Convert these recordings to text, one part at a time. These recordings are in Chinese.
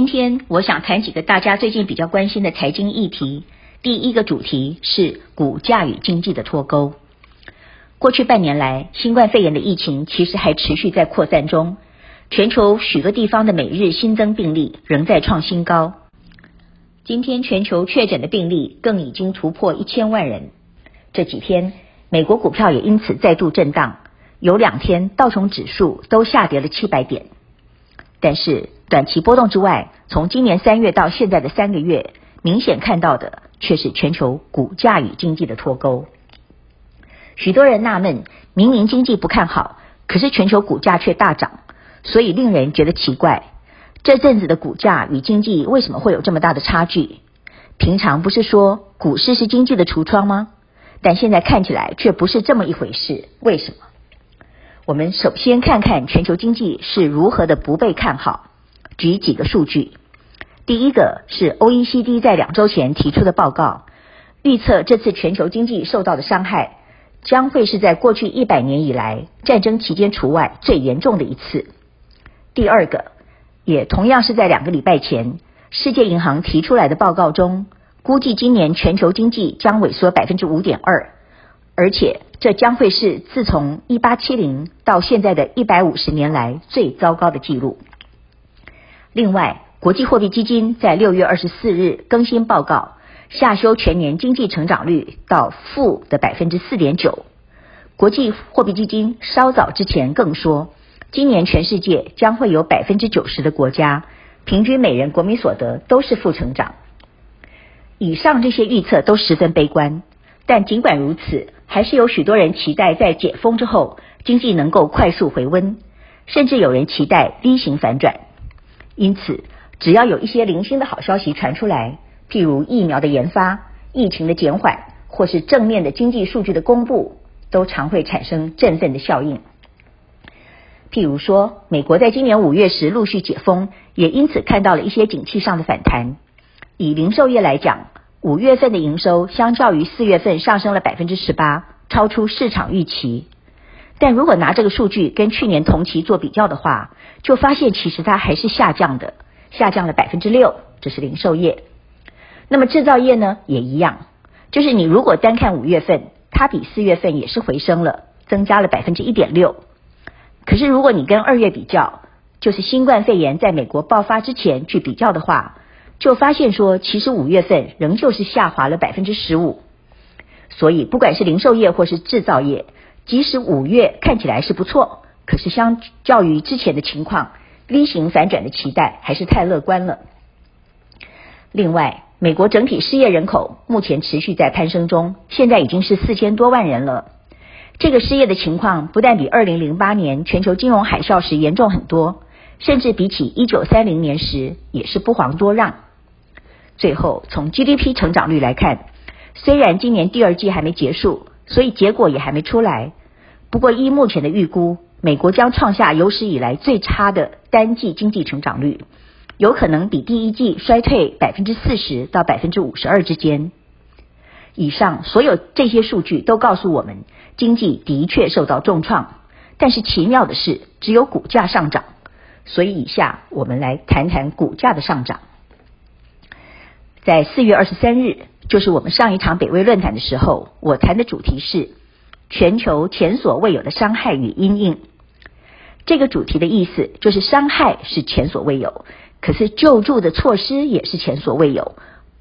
今天我想谈几个大家最近比较关心的财经议题。第一个主题是股价与经济的脱钩。过去半年来，新冠肺炎的疫情其实还持续在扩散中，全球许多地方的每日新增病例仍在创新高。今天全球确诊的病例更已经突破一千万人。这几天，美国股票也因此再度震荡，有两天道琼指数都下跌了七百点。但是短期波动之外，从今年三月到现在的三个月，明显看到的却是全球股价与经济的脱钩。许多人纳闷，明明经济不看好，可是全球股价却大涨，所以令人觉得奇怪。这阵子的股价与经济为什么会有这么大的差距？平常不是说股市是经济的橱窗吗？但现在看起来却不是这么一回事，为什么？我们首先看看全球经济是如何的不被看好。举几个数据，第一个是 OECD 在两周前提出的报告，预测这次全球经济受到的伤害将会是在过去一百年以来战争期间除外最严重的一次。第二个，也同样是在两个礼拜前，世界银行提出来的报告中，估计今年全球经济将萎缩百分之五点二，而且。这将会是自从一八七零到现在的一百五十年来最糟糕的记录。另外，国际货币基金在六月二十四日更新报告，下修全年经济成长率到负的百分之四点九。国际货币基金稍早之前更说，今年全世界将会有百分之九十的国家平均每人国民所得都是负成长。以上这些预测都十分悲观。但尽管如此，还是有许多人期待在解封之后，经济能够快速回温，甚至有人期待 V 型反转。因此，只要有一些零星的好消息传出来，譬如疫苗的研发、疫情的减缓，或是正面的经济数据的公布，都常会产生振奋的效应。譬如说，美国在今年五月时陆续解封，也因此看到了一些景气上的反弹。以零售业来讲，五月份的营收相较于四月份上升了百分之十八，超出市场预期。但如果拿这个数据跟去年同期做比较的话，就发现其实它还是下降的，下降了百分之六。这是零售业。那么制造业呢，也一样，就是你如果单看五月份，它比四月份也是回升了，增加了百分之一点六。可是如果你跟二月比较，就是新冠肺炎在美国爆发之前去比较的话。就发现说，其实五月份仍旧是下滑了百分之十五，所以不管是零售业或是制造业，即使五月看起来是不错，可是相较于之前的情况，V 型反转的期待还是太乐观了。另外，美国整体失业人口目前持续在攀升中，现在已经是四千多万人了。这个失业的情况不但比二零零八年全球金融海啸时严重很多，甚至比起一九三零年时也是不遑多让。最后，从 GDP 成长率来看，虽然今年第二季还没结束，所以结果也还没出来。不过，依目前的预估，美国将创下有史以来最差的单季经济成长率，有可能比第一季衰退百分之四十到百分之五十二之间。以上所有这些数据都告诉我们，经济的确受到重创。但是奇妙的是，只有股价上涨。所以，以下我们来谈谈股价的上涨。在四月二十三日，就是我们上一场北威论坛的时候，我谈的主题是全球前所未有的伤害与阴影。这个主题的意思就是伤害是前所未有，可是救助的措施也是前所未有，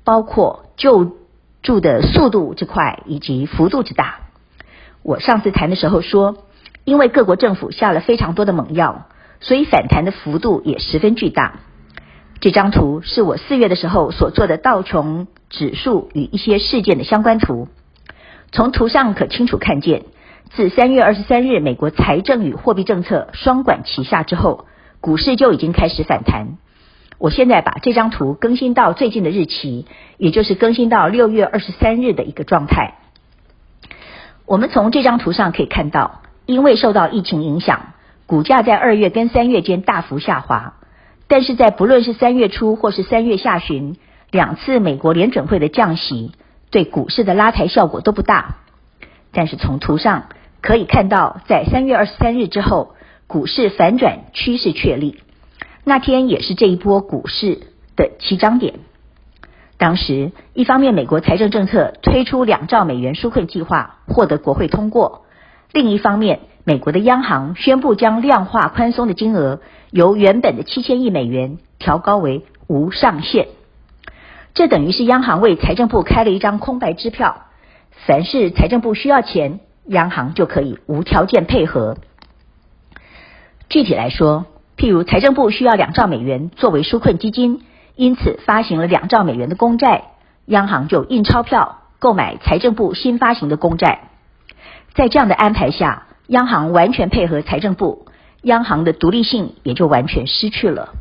包括救助的速度之快以及幅度之大。我上次谈的时候说，因为各国政府下了非常多的猛药，所以反弹的幅度也十分巨大。这张图是我四月的时候所做的道琼指数与一些事件的相关图。从图上可清楚看见，自三月二十三日美国财政与货币政策双管齐下之后，股市就已经开始反弹。我现在把这张图更新到最近的日期，也就是更新到六月二十三日的一个状态。我们从这张图上可以看到，因为受到疫情影响，股价在二月跟三月间大幅下滑。但是在不论是三月初或是三月下旬，两次美国联准会的降息对股市的拉抬效果都不大。但是从图上可以看到，在三月二十三日之后，股市反转趋势确立。那天也是这一波股市的起涨点。当时，一方面美国财政政策推出两兆美元纾困计划获得国会通过，另一方面，美国的央行宣布将量化宽松的金额由原本的七千亿美元调高为无上限。这等于是央行为财政部开了一张空白支票，凡是财政部需要钱，央行就可以无条件配合。具体来说，譬如财政部需要两兆美元作为纾困基金。因此，发行了两兆美元的公债，央行就印钞票购买财政部新发行的公债。在这样的安排下，央行完全配合财政部，央行的独立性也就完全失去了。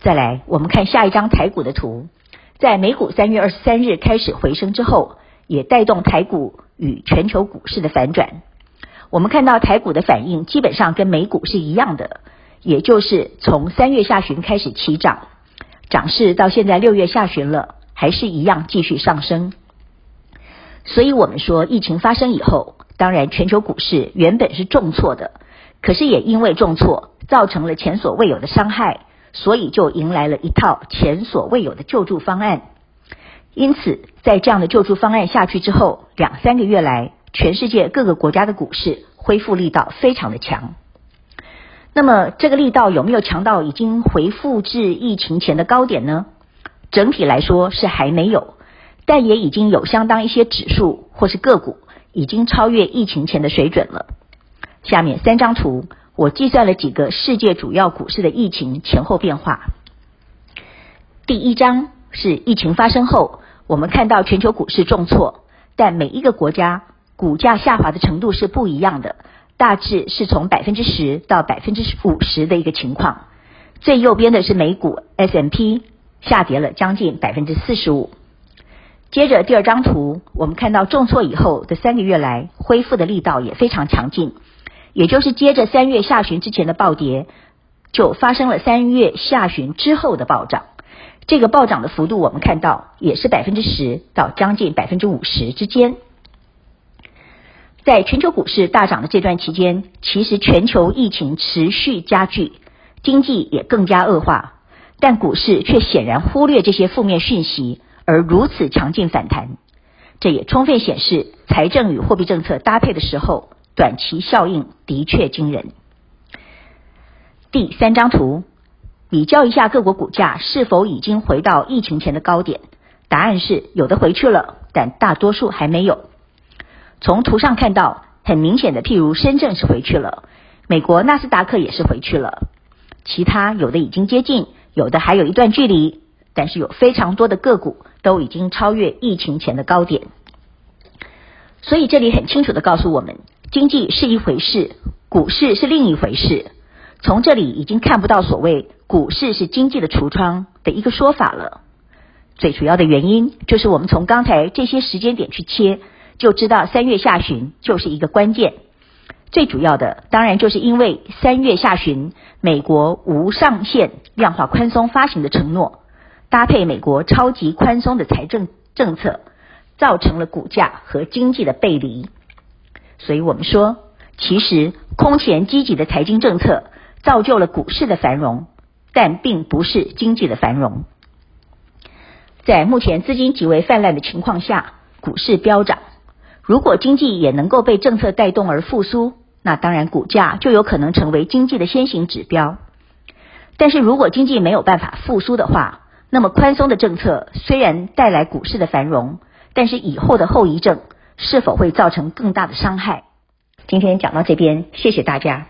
再来，我们看下一张台股的图，在美股三月二十三日开始回升之后，也带动台股与全球股市的反转。我们看到台股的反应基本上跟美股是一样的，也就是从三月下旬开始起涨。涨势到现在六月下旬了，还是一样继续上升。所以，我们说疫情发生以后，当然全球股市原本是重挫的，可是也因为重挫造成了前所未有的伤害，所以就迎来了一套前所未有的救助方案。因此，在这样的救助方案下去之后，两三个月来，全世界各个国家的股市恢复力道非常的强。那么这个力道有没有强到已经回复至疫情前的高点呢？整体来说是还没有，但也已经有相当一些指数或是个股已经超越疫情前的水准了。下面三张图，我计算了几个世界主要股市的疫情前后变化。第一张是疫情发生后，我们看到全球股市重挫，但每一个国家股价下滑的程度是不一样的。大致是从百分之十到百分之五十的一个情况。最右边的是美股 S M P 下跌了将近百分之四十五。接着第二张图，我们看到重挫以后的三个月来恢复的力道也非常强劲，也就是接着三月下旬之前的暴跌，就发生了三月下旬之后的暴涨。这个暴涨的幅度我们看到也是百分之十到将近百分之五十之间。在全球股市大涨的这段期间，其实全球疫情持续加剧，经济也更加恶化，但股市却显然忽略这些负面讯息，而如此强劲反弹。这也充分显示，财政与货币政策搭配的时候，短期效应的确惊人。第三张图，比较一下各国股价是否已经回到疫情前的高点，答案是有的回去了，但大多数还没有。从图上看到，很明显的，譬如深圳是回去了，美国纳斯达克也是回去了，其他有的已经接近，有的还有一段距离，但是有非常多的个股都已经超越疫情前的高点。所以这里很清楚的告诉我们，经济是一回事，股市是另一回事。从这里已经看不到所谓股市是经济的橱窗的一个说法了。最主要的原因就是我们从刚才这些时间点去切。就知道三月下旬就是一个关键，最主要的当然就是因为三月下旬美国无上限量化宽松发行的承诺，搭配美国超级宽松的财政政策，造成了股价和经济的背离。所以我们说，其实空前积极的财经政策造就了股市的繁荣，但并不是经济的繁荣。在目前资金极为泛滥的情况下，股市飙涨。如果经济也能够被政策带动而复苏，那当然股价就有可能成为经济的先行指标。但是如果经济没有办法复苏的话，那么宽松的政策虽然带来股市的繁荣，但是以后的后遗症是否会造成更大的伤害？今天讲到这边，谢谢大家。